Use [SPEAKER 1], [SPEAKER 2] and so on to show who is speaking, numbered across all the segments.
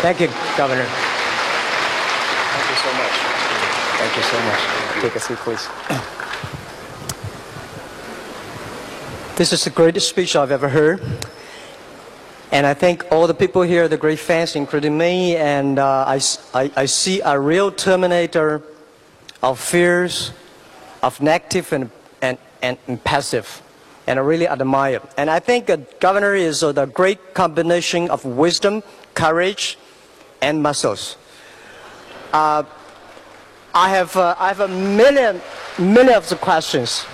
[SPEAKER 1] Thank you, Governor.
[SPEAKER 2] Thank you so much.
[SPEAKER 1] Thank you so much. Take a seat, please. This is the greatest speech I've ever heard. And I think all the people here are the great fans, including me. And uh, I, I- I see a real terminator of fears, of negative and, and, and, passive. And I really admire. And I think a governor is uh, the great combination of wisdom, courage, and muscles. Uh, I have, uh, I have a million, million of the questions.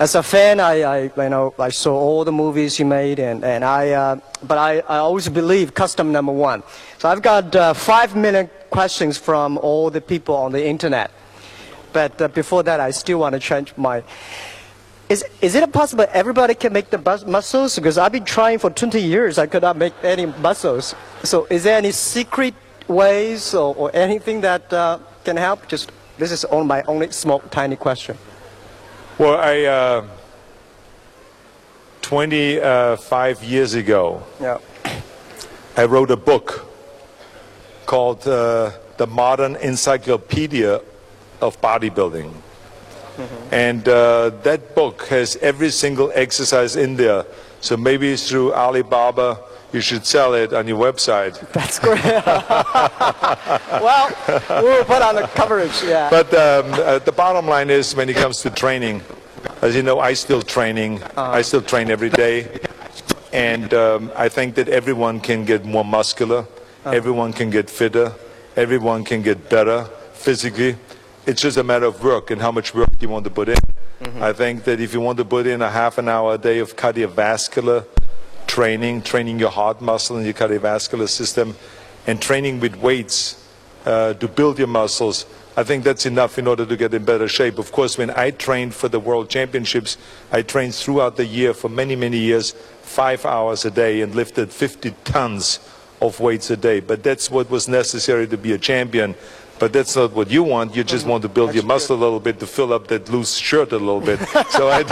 [SPEAKER 1] As a fan, I, I, you know, I saw all the movies you made, and, and I, uh, but I, I always believe custom number one. So I've got uh, five million questions from all the people on the internet. But uh, before that, I still want to change my. Is, is it possible everybody can make the muscles? Because I've been trying for 20 years, I could not make any muscles. So is there any secret ways or, or anything that uh, can help? Just this is on my only small, tiny question.
[SPEAKER 2] Well, I, uh, 25 years ago,
[SPEAKER 1] Yeah.
[SPEAKER 2] I wrote a book called uh, The Modern Encyclopedia of Bodybuilding. And uh, that book has every single exercise in there. So maybe through Alibaba, you should sell it on your website.
[SPEAKER 1] That's great. well, we'll put on the coverage. Yeah.
[SPEAKER 2] But um, uh, the bottom line is when it comes to training, as you know, I still training. I still train every day. And um, I think that everyone can get more muscular. Everyone can get fitter. Everyone can get better physically. It's just a matter of work and how much work you want to put in. I think that if you want to put in a half an hour a day of cardiovascular training, training your heart muscle and your cardiovascular system, and training with weights uh, to build your muscles, I think that's enough in order to get in better shape. Of course, when I trained for the World Championships, I trained throughout the year for many, many years, five hours a day, and lifted 50 tons of weights a day. But that's what was necessary to be a champion. But that's not what you want. You just want to build your muscle a little bit to fill up that loose shirt a little bit. so I,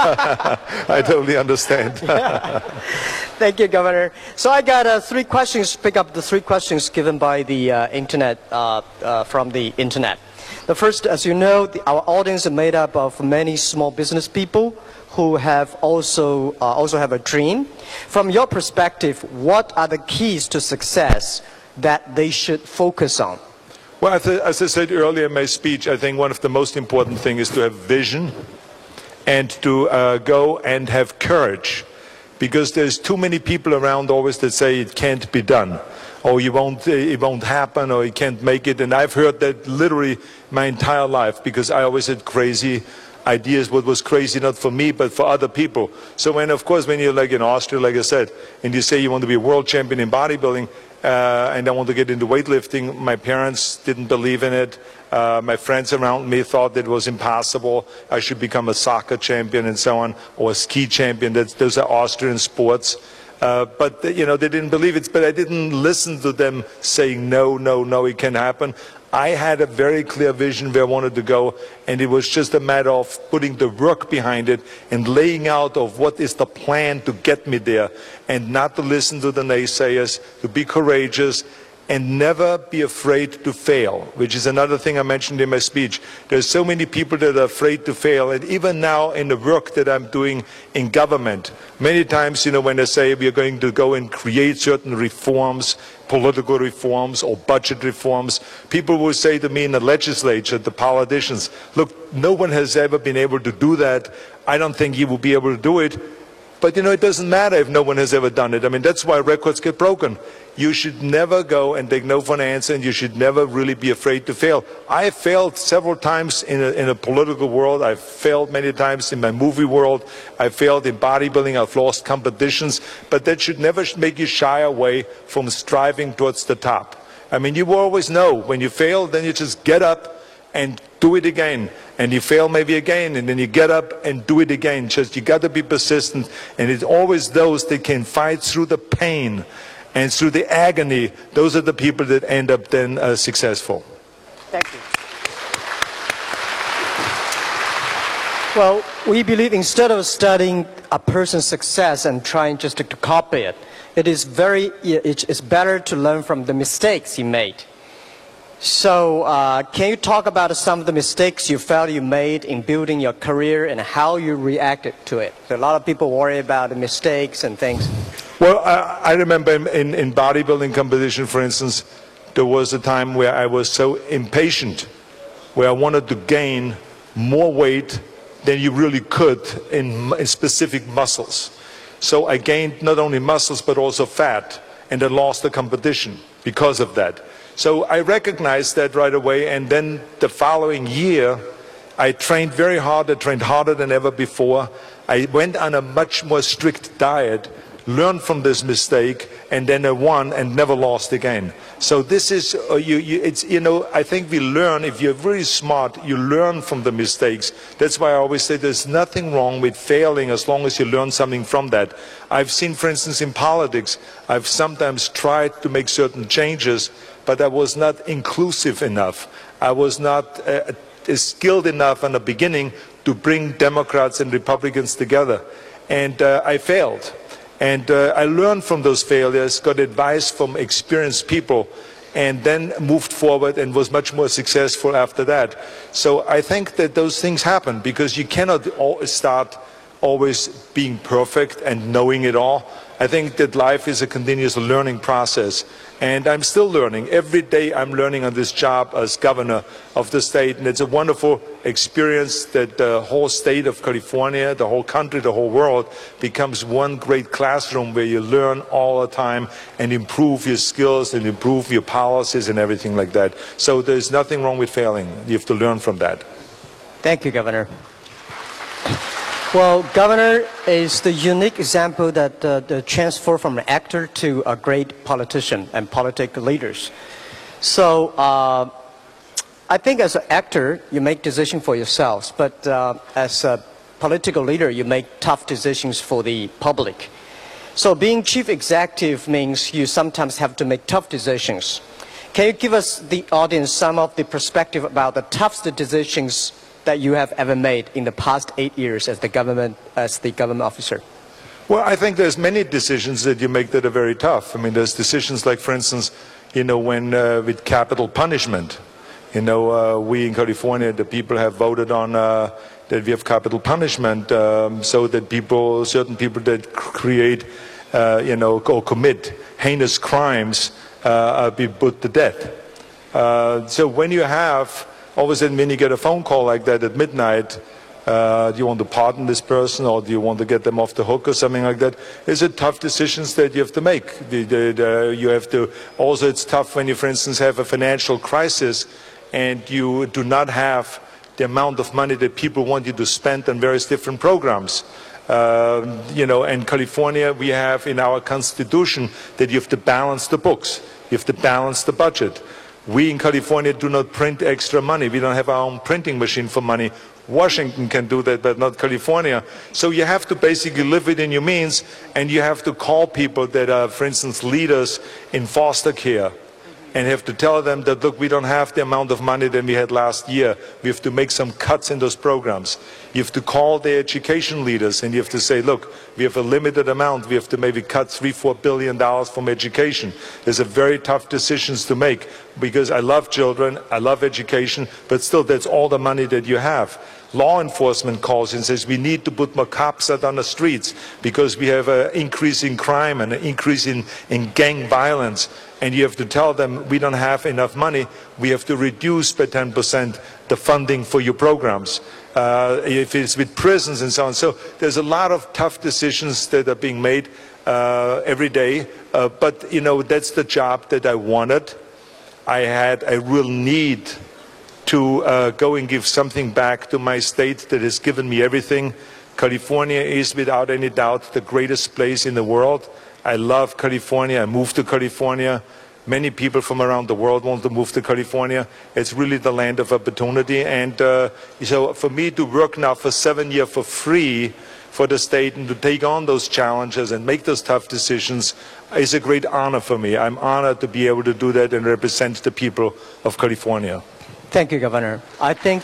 [SPEAKER 2] I totally understand.
[SPEAKER 1] Thank you, Governor. So I got uh, three questions. Pick up the three questions given by the uh, internet uh, uh, from the internet. The first, as you know, the, our audience is made up of many small business people who have also uh, also have a dream. From your perspective, what are the keys to success that they should focus on?
[SPEAKER 2] Well, as I- said earlier in my speech, I think one of the most important things is to have vision and to uh, go and have courage. Because there's too many people around always that say it can't be done, or you won't, uh, it won't happen, or you can't make it. And I've heard that literally my entire life because I always had crazy ideas what was crazy not for me but for other people so when of course when you're like in austria like i said and you say you want to be a world champion in bodybuilding uh, and i want to get into weightlifting. My parents didn't believe in it. Uh, my friends around me thought it was impossible. I should become a soccer champion and so on or a ski champion. That's, those are austrian sports. Uh, but you know they didn't believe it. But i didn't listen to them saying no no no it can happen I had a very clear vision where I wanted to go, and it was just a matter of putting the work behind it and laying out of what is the plan to get me there, and not to listen to the naysayers, to be courageous, and never be afraid to fail, which is another thing I mentioned in my speech. There's so many people that are afraid to fail, and even now in the work that I'm doing in government, many times, you know, when they say we are going to go and create certain reforms, political reforms or budget reforms, people will say to me in the legislature, the politicians, look, no one has ever been able to do that. I don't think you will be able to do it. But you know, it doesn't matter if no one has ever done it. I mean, that's why records get broken. You should never go and take no for an answer, and you should never really be afraid to fail. I have failed several times in a, in a political world. I've failed many times in my movie world. I've failed in bodybuilding. I've lost competitions. But that should never make you shy away from striving towards the top. I mean, you always know when you fail, then you just get up and do it again. And you fail maybe again, and then you get up and do it again. Just you got to be persistent. And it's always those that can fight through the pain and through the agony. Those are the people that end up then uh, successful.
[SPEAKER 1] Thank you. Well, we believe instead of studying a person's success and trying just to copy it, it is very, it- it's better to learn from the mistakes he made. So, uh, can you talk about some of the mistakes you felt you made in building your career and how you reacted to it? So a lot of people worry about the mistakes and things.
[SPEAKER 2] Well, I, I remember in, in, in bodybuilding competition, for instance, there was a time where I was so impatient, where I wanted to gain more weight than you really could in, in specific muscles. So I gained not only muscles but also fat, and I lost the competition because of that. So I recognized that right away, and then the following year, I trained very hard. I trained harder than ever before. I went on a much more strict diet, learned from this mistake, and then I won and never lost again. So this is, uh, you, you, it's, you know, I think we learn, if you're really smart, you learn from the mistakes. That's why I always say there's nothing wrong with failing as long as you learn something from that. I've seen, for instance, in politics, I've sometimes tried to make certain changes, but I was not inclusive enough. I was not uh, skilled enough in the beginning to bring Democrats and Republicans together. And uh, I failed. And uh, I learned from those failures, got advice from experienced people, and then moved forward and was much more successful after that. So I think that those things happen because you cannot start always being perfect and knowing it all. I think that life is a continuous learning process. And I'm still learning. Every day I'm learning on this job as governor of the state. And it's a wonderful experience that the whole state of California, the whole country, the whole world becomes one great classroom where you learn all the time and improve your skills and improve your policies and everything like that. So there's nothing wrong with failing. You have to learn from that.
[SPEAKER 1] Thank you, Governor. Well, Governor is the unique example that uh, the transfer from an actor to a great politician and politic leaders. So, uh, I think as an actor, you make decisions for yourselves, but uh, as a political leader, you make tough decisions for the public. So, being chief executive means you sometimes have to make tough decisions. Can you give us, the audience, some of the perspective about the toughest decisions that you have ever made in the past eight years as the government, as the government officer?
[SPEAKER 2] Well, I think there's many decisions that you make that are very tough. I mean, there's decisions like, for instance, you know, when uh, with capital punishment, you know, uh, we in California, the people have voted on uh, that we have capital punishment, um, so that people, certain people that create, uh, you know, or commit heinous crimes, uh, be put to death. Uh, so when you have, all of a sudden, when you get a phone call like that at midnight, uh, do you want to pardon this person or do you want to get them off the hook or something like that? It's tough decisions that you have to make. The, the, the, you have to, also it's tough when you, for instance, have a financial crisis and you do not have the amount of money that people want you to spend on various different programs. Um, you know, in California, we have in our constitution that you have to balance the books. You have to balance the budget. We in California do not print extra money. We don't have our own printing machine for money. Washington can do that, but not California. So you have to basically live within your means, and you have to call people that are, for instance, leaders in foster care and have to tell them that, look, we don't have the amount of money that we had last year. We have to make some cuts in those programs. You have to call the education leaders and you have to say, look, we have a limited amount. We have to maybe cut three, four billion dollars from education. There's a very tough decisions to make because I love children, I love education, but still that's all the money that you have. Law enforcement calls and says we need to put more cops out on the streets because we have an increase in crime and an increase in, in gang violence. And you have to tell them we don't have enough money. We have to reduce by 10% the funding for your programs. Uh, if it's with prisons and so on. So there's a lot of tough decisions that are being made uh, every day. Uh, but, you know, that's the job that I wanted. I had a real need to uh, go and give something back to my state that has given me everything. California is without any doubt the greatest place in the world. I love California. I moved to California. Many people from around the world want to move to California. It's really the land of opportunity. And uh, so for me to work now for seven years for free for the state and to take on those challenges and make those tough decisions is a great honor for me. I'm honored to be able to do that and represent the people of California.
[SPEAKER 1] Thank you, Governor. I think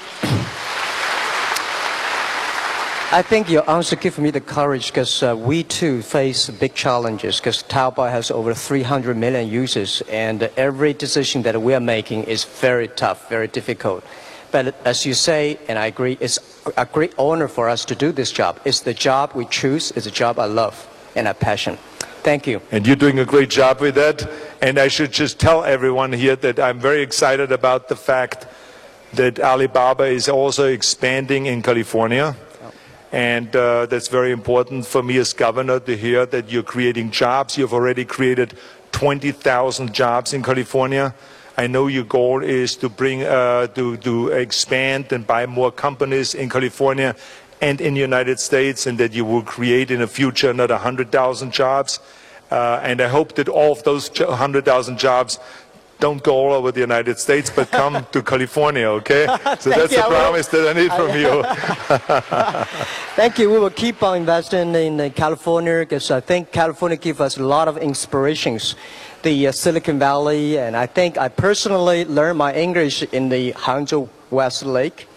[SPEAKER 1] I think your answer gives me the courage because uh, we too face big challenges because Taobao has over 300 million users and every decision that we are making is very tough, very difficult. But as you say, and I agree, it's a great honor for us to do this job. It's the job we choose, it's a job I love and I passion. Thank you.
[SPEAKER 2] And you're doing a great job with that. And I should just tell everyone here that I'm very excited about the fact that Alibaba is also expanding in California. And uh, that's very important for me as governor to hear that you're creating jobs. You've already created 20,000 jobs in California. I know your goal is to bring, uh, to, to expand and buy more companies in California and in the United States, and that you will create in the future another 100,000 jobs. Uh, and I hope that all of those 100,000 jobs don't go all over the United States, but come to California, okay? So that's
[SPEAKER 1] you, will.
[SPEAKER 2] promise that I need from you.
[SPEAKER 1] Thank you. We will keep on investing in uh, California because I think California gives us a lot of inspirations. The uh, Silicon Valley, and I think I personally learned my English in the Hangzhou West Lake.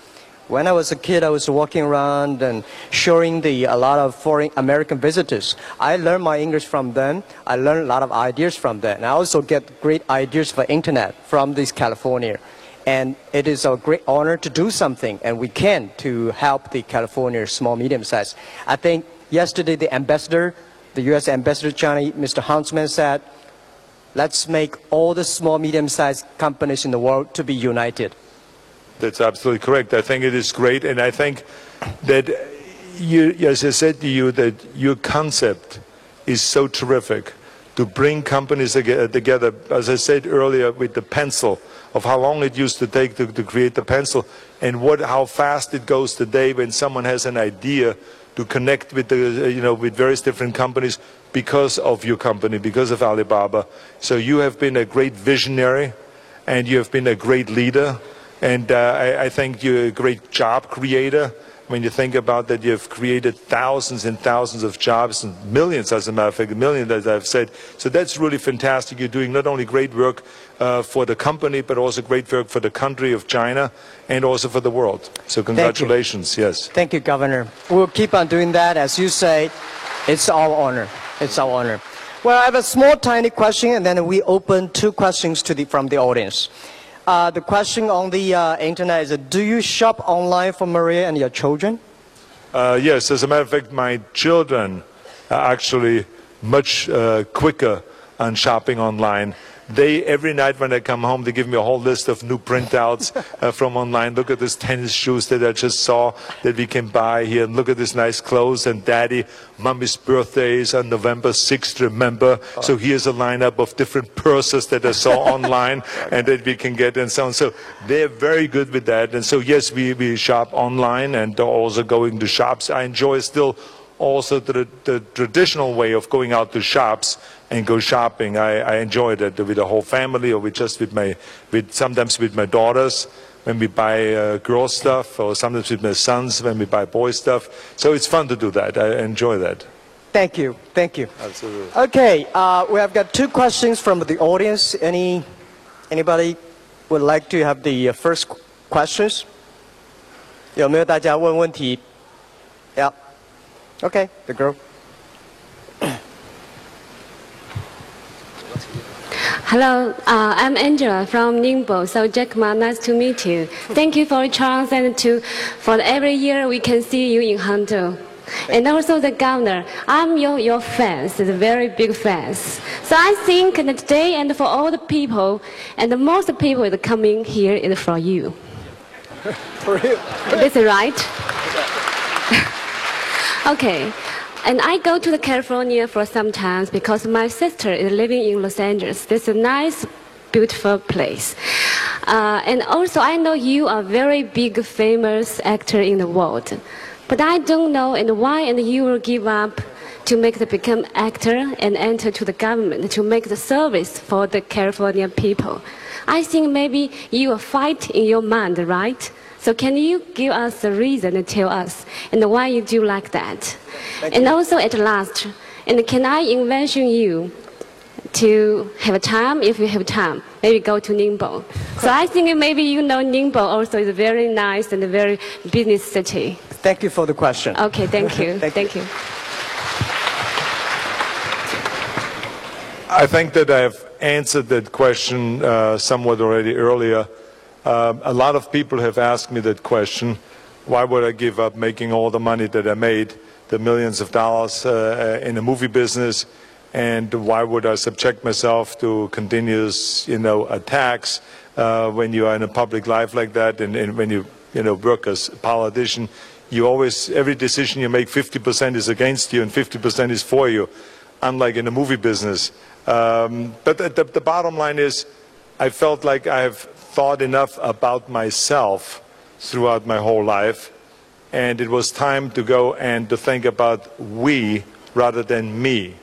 [SPEAKER 1] When I was a kid, I was walking around and showing the, a lot of foreign American visitors. I learned my English from them. I learned a lot of ideas from them. And I also get great ideas for internet from this California. And it is a great honor to do something, and we can to help the California small medium size. I think yesterday the ambassador, the U.S. ambassador to China, Mr. Huntsman said, let's make all the small medium sized companies in the world to be united.
[SPEAKER 2] That's absolutely correct. I think it is great, and I think that you, as I said to you, that your concept is so terrific to bring companies uh, together. As I said earlier, with the pencil, of how long it used to take to, to create the pencil, and what how fast it goes today when someone has an idea to connect with the uh, you know with various different companies because of your company, because of Alibaba. So you have been a great visionary, and you have been a great leader. And uh, I, I think you're a great job creator. When you think about that, you've created thousands and thousands of jobs, and millions, as a matter of fact, millions, as I've said. So that's really fantastic. You're doing not only great work uh, for the company, but also great work for the country of China and also for the world. So congratulations, yes.
[SPEAKER 1] Thank you, Governor. We'll keep on doing that. As you say, it's our honor. It's our honor. Well, I have a small, tiny question, and then we open two questions to the, from the audience. Uh, the question on the uh, internet is, do you shop online for Maria and your children?
[SPEAKER 2] Uh, yes, as a matter of fact, my children are actually much uh, quicker on shopping online. They every night when I come home, they give me a whole list of new printouts uh, from online. Look at this tennis shoes that I just saw that we can buy here, and look at this nice clothes. And Daddy, Mommy's birthday is on November 6th. Remember? So here's a lineup of different purses that I saw online and that we can get and so on. So they're very good with that. And so yes, we we shop online and also going to shops. I enjoy still also the, the traditional way of going out to shops and go shopping. I, I enjoy that with the whole family or with just with my, with sometimes with my daughters when we buy uh, girl stuff or sometimes with my sons when we buy boy stuff. So it's fun to do that. I enjoy that.
[SPEAKER 1] Thank you. Thank you.
[SPEAKER 2] Absolutely.
[SPEAKER 1] Okay, uh, we have got two questions from the audience. Any, anybody would like to have the uh, first qu- questions? 有没有大家问问题? Okay, the girl.
[SPEAKER 3] Hello, uh, I'm Angela from Ningbo. So Jack Ma, nice to meet you. Thank you for the chance and to for every year we can see you in Hangzhou. And also the governor, I'm your, your fans, the very big fans. So I think that today and for all the people, and the most people that coming here is for you.
[SPEAKER 1] For you.
[SPEAKER 3] Is it right? Okay. And I go to the California for some times because my sister is living in Los Angeles. This is a nice, beautiful place. Uh, and also, I know you are a very big, famous actor in the world. But I don't know and why and you will give up to make the become actor and enter to the government to make the service for the California people. I think maybe you will fight in your mind, right? So can you give us a reason and tell us and why you do like that? and also at last, and can I invention you to have a time if you have time, maybe go to Ningbo. so I think maybe you know Ningbo also is a very nice and a very business city.
[SPEAKER 1] Thank you for the question.
[SPEAKER 3] Okay, thank you.
[SPEAKER 1] Thank
[SPEAKER 3] thank you.
[SPEAKER 2] I think that I've answered that question uh, somewhat already earlier. Um, a lot of people have asked me that question. Why would I give up making all the money that I made, the millions of dollars uh, in the movie business, and why would I subject myself to continuous, you know, attacks uh, when you are in a public life like that, and, and when you, you know, work as a politician? You always, every decision you make, 50% is against you and 50% is for you, unlike in the movie business. Um, but the, the, the bottom line is, I felt like I have thought enough about myself throughout my whole life, and it was time to go and to think about we rather than me.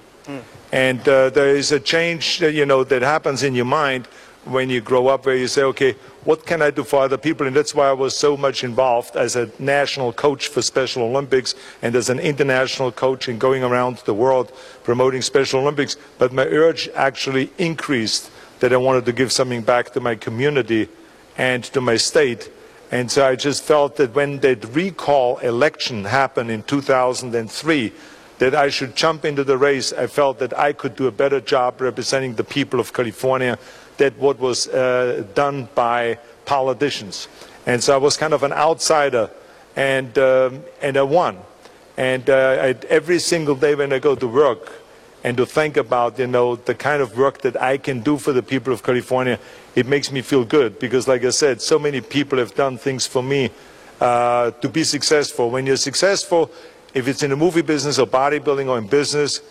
[SPEAKER 2] And uh, there is a change, uh, you know, that happens in your mind when you grow up, where you say, okay, what can I do for other people? And that's why I was so much involved as a national coach for Special Olympics and as an international coach in going around the world promoting Special Olympics. But my urge actually increased that I wanted to give something back to my community and to my state. And so I just felt that when that recall election happened in 2003, that I should jump into the race. I felt that I could do a better job representing the people of California than what was uh, done by politicians. And so I was kind of an outsider, and, um, and I won. And uh, every single day when I go to work and to think about, you know, the kind of work that I can do for the people of California, it makes me feel good because, like I said, so many people have done things for me uh, to be successful. When you're successful, if it's in the movie business or bodybuilding or in business,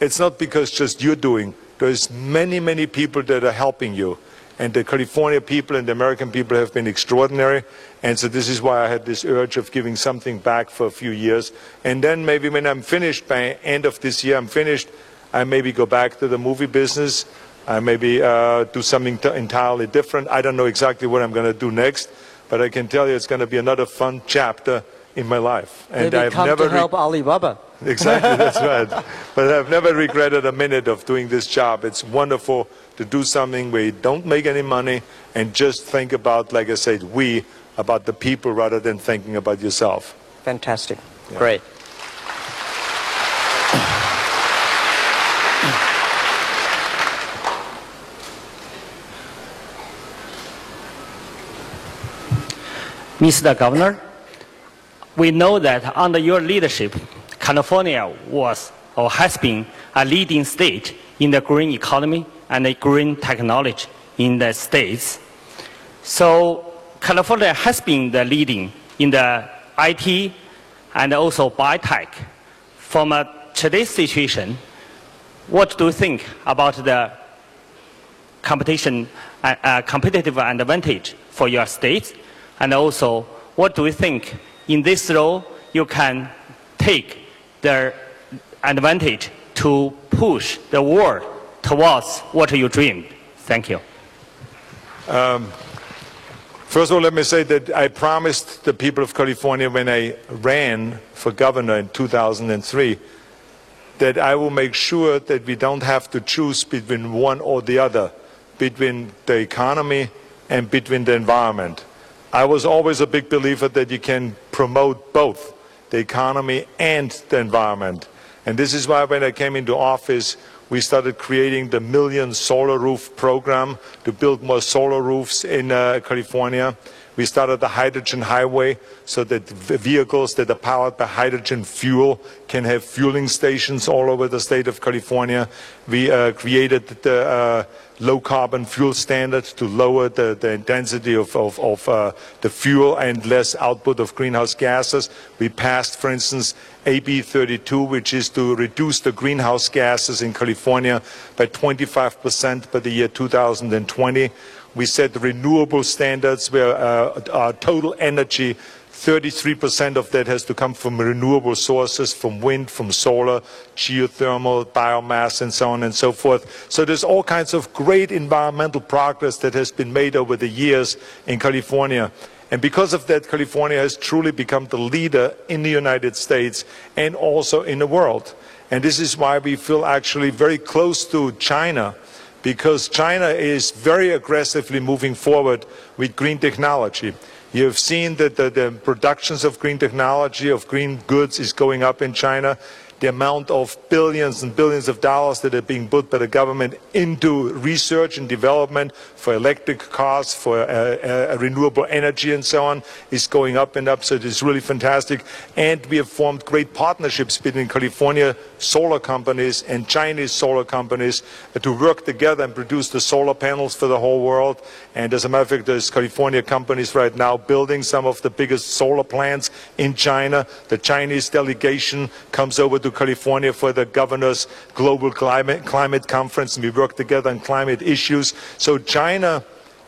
[SPEAKER 2] it's not because just you're doing. There's many, many people that are helping you. And the California people and the American people have been extraordinary. And so this is why I had this urge of giving something back for a few years. And then maybe when I'm finished, by end of this year, I'm finished, I maybe go back to the movie business. I maybe uh, do something t- entirely different. I don't know exactly what I'm going to do next, but I can tell you it's going to be another fun chapter in my life. And
[SPEAKER 1] Maybe
[SPEAKER 2] I've
[SPEAKER 1] come
[SPEAKER 2] never
[SPEAKER 1] to help Alibaba.
[SPEAKER 2] Exactly, that's right. But I've never regretted a minute of doing this job. It's wonderful to do something where you don't make any money and just think about, like I said, we, about the people rather than thinking about yourself.
[SPEAKER 1] Fantastic. Great.
[SPEAKER 4] Mr. Governor, we know that under your leadership, California was or has been a leading state in the green economy and the green technology in the states. So California has been the leading in the IT and also biotech. From uh, today's situation, what do you think about the competition, uh, uh, competitive advantage for your state? And also, what do you think in this role you can take the advantage to push the world towards what you dreamed? Thank you.
[SPEAKER 2] Um, first of all, let me say that I promised the people of California when I ran for governor in 2003 that I will make sure that we don't have to choose between one or the other, between the economy and between the environment. I was always a big believer that you can promote both the economy and the environment. And this is why when I came into office, we started creating the Million Solar Roof program to build more solar roofs in uh, California. We started the hydrogen highway so that vehicles that are powered by hydrogen fuel can have fueling stations all over the state of California. We uh, created the uh, low carbon fuel standard to lower the, the intensity of, of, of uh, the fuel and less output of greenhouse gases. We passed, for instance, AB 32, which is to reduce the greenhouse gases in California by 25% by the year 2020. We set renewable standards where uh, our total energy 33% of that has to come from renewable sources, from wind, from solar, geothermal, biomass, and so on and so forth. So there's all kinds of great environmental progress that has been made over the years in California. And because of that, California has truly become the leader in the United States and also in the world. And this is why we feel actually very close to China because China is very aggressively moving forward with green technology. You have seen that the, the productions of green technology, of green goods is going up in China the amount of billions and billions of dollars that are being put by the government into research and development for electric cars, for uh, uh, renewable energy and so on is going up and up. So it is really fantastic. And we have formed great partnerships between California solar companies and Chinese solar companies uh, to work together and produce the solar panels for the whole world. And as a matter of fact, there's California companies right now building some of the biggest solar plants in China. The Chinese delegation comes over to California for the governor's global climate, climate conference, and we work together on climate issues. So China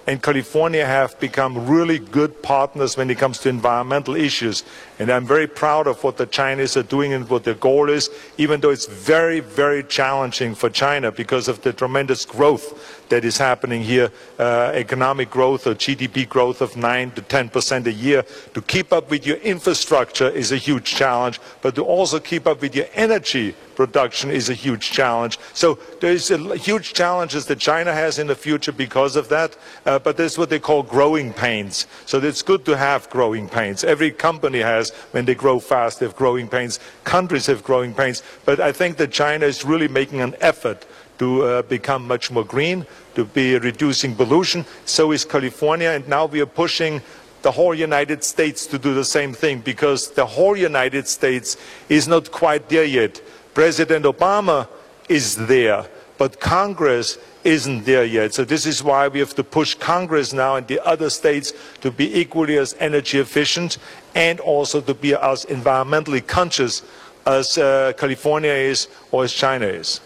[SPEAKER 2] and California have become really good partners when it comes to environmental issues. And I'm very proud of what the Chinese are doing and what their goal is, even though it's very, very challenging for China because of the tremendous growth that is happening here, uh, economic growth or GDP growth of 9 to 10 percent a year. To keep up with your infrastructure is a huge challenge, but to also keep up with your energy production is a huge challenge. So there's a huge challenges that China has in the future because of that, uh, but there's what they call growing pains. So it's good to have growing pains. Every company has, when they grow fast, they have growing pains. Countries have growing pains. But I think that China is really making an effort to uh, become much more green, to be reducing pollution. So is California, and now we are pushing the whole United States to do the same thing because the whole United States is not quite there yet. President Obama is there, but Congress isn't there yet. So this is why we have to push Congress now and the other states to be equally as energy efficient and also to be as environmentally conscious as uh, California is or as China is.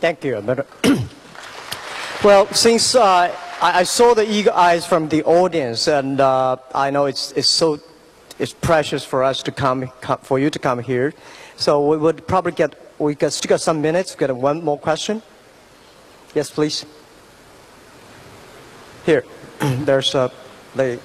[SPEAKER 1] Thank you. well, since uh, I, I, saw the eager eyes from the audience, and uh, I know it's, it's so it's precious for us to come, come, for you to come here. So we would probably get, we got, still got some minutes, get one more question. Yes, please. Here, there's a lady.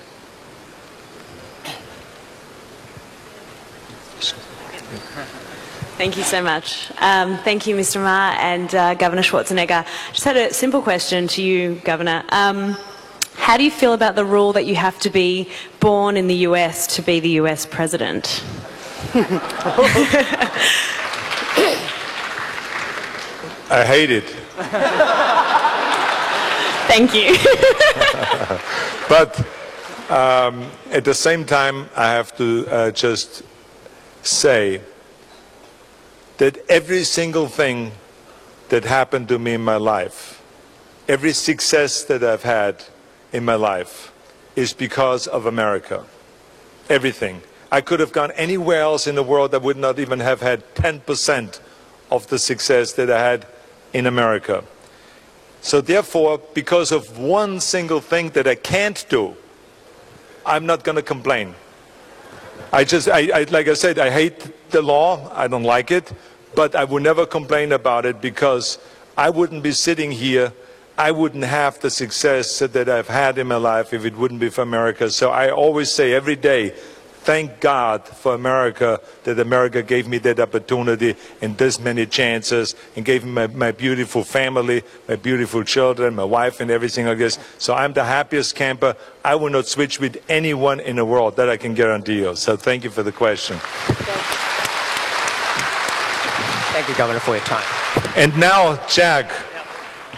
[SPEAKER 5] Thank you so much. Um, thank you, Mr. Ma and uh, Governor Schwarzenegger. Just had a simple question to you, Governor. Um, how do you feel about the rule that you have to be born in the US to be the US president?
[SPEAKER 2] I hate it.
[SPEAKER 5] Thank you.
[SPEAKER 2] but um, at the same time, I have to uh, just say that every single thing that happened to me in my life, every success that I've had in my life, is because of America. Everything. I could have gone anywhere else in the world that would not even have had 10% of the success that I had in America. So therefore, because of one single thing that I can't do, I'm not going to complain. I just, I, I, like I said, I hate the law. I don't like it, but I would never complain about it because I wouldn't be sitting here. I wouldn't have the success that I've had in my life if it wouldn't be for America. So I always say every day, thank God for America that America gave me that opportunity and this many chances and gave me my, my, beautiful family, my beautiful children, my wife and everything like this. So I'm the happiest camper. I will not switch with anyone in the world. That I can guarantee you. So thank you for the question.
[SPEAKER 1] Thank you, Governor, for your time.
[SPEAKER 2] And now, Jack,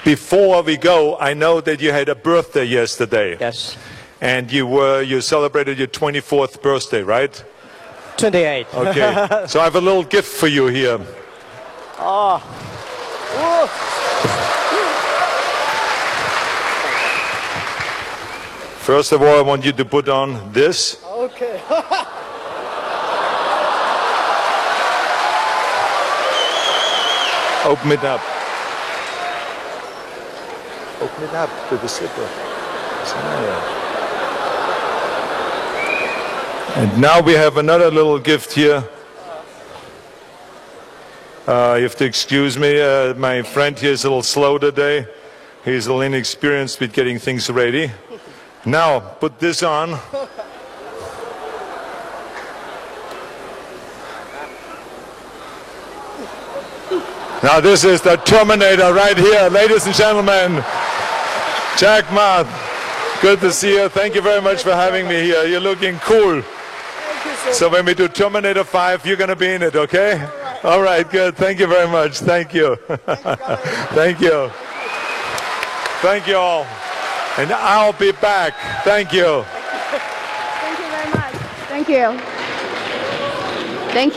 [SPEAKER 2] before we go, I know that you had a birthday yesterday.
[SPEAKER 1] Yes
[SPEAKER 2] and you were you celebrated your 24th birthday, right?
[SPEAKER 1] 28.
[SPEAKER 2] Okay. so I have a little gift for you here.
[SPEAKER 1] Oh.
[SPEAKER 2] First of all, I want you to put on this.
[SPEAKER 1] Okay.
[SPEAKER 2] Open it up. Open it up to the slipper. And now we have another little gift here. Uh, you have to excuse me, uh, my friend here is a little slow today. He's a little inexperienced with getting things ready. Now, put this on. Now, this is the Terminator right here, ladies and gentlemen. Jack Ma. Good to see you. Thank you very much for having me here. You're looking cool. So when we do Terminator 5, you're going to be in it, okay? All right, good. Thank you very much. Thank you. Thank you. Thank you all. And I'll be back. Thank you.
[SPEAKER 6] Thank you very much. Thank you. Thank you.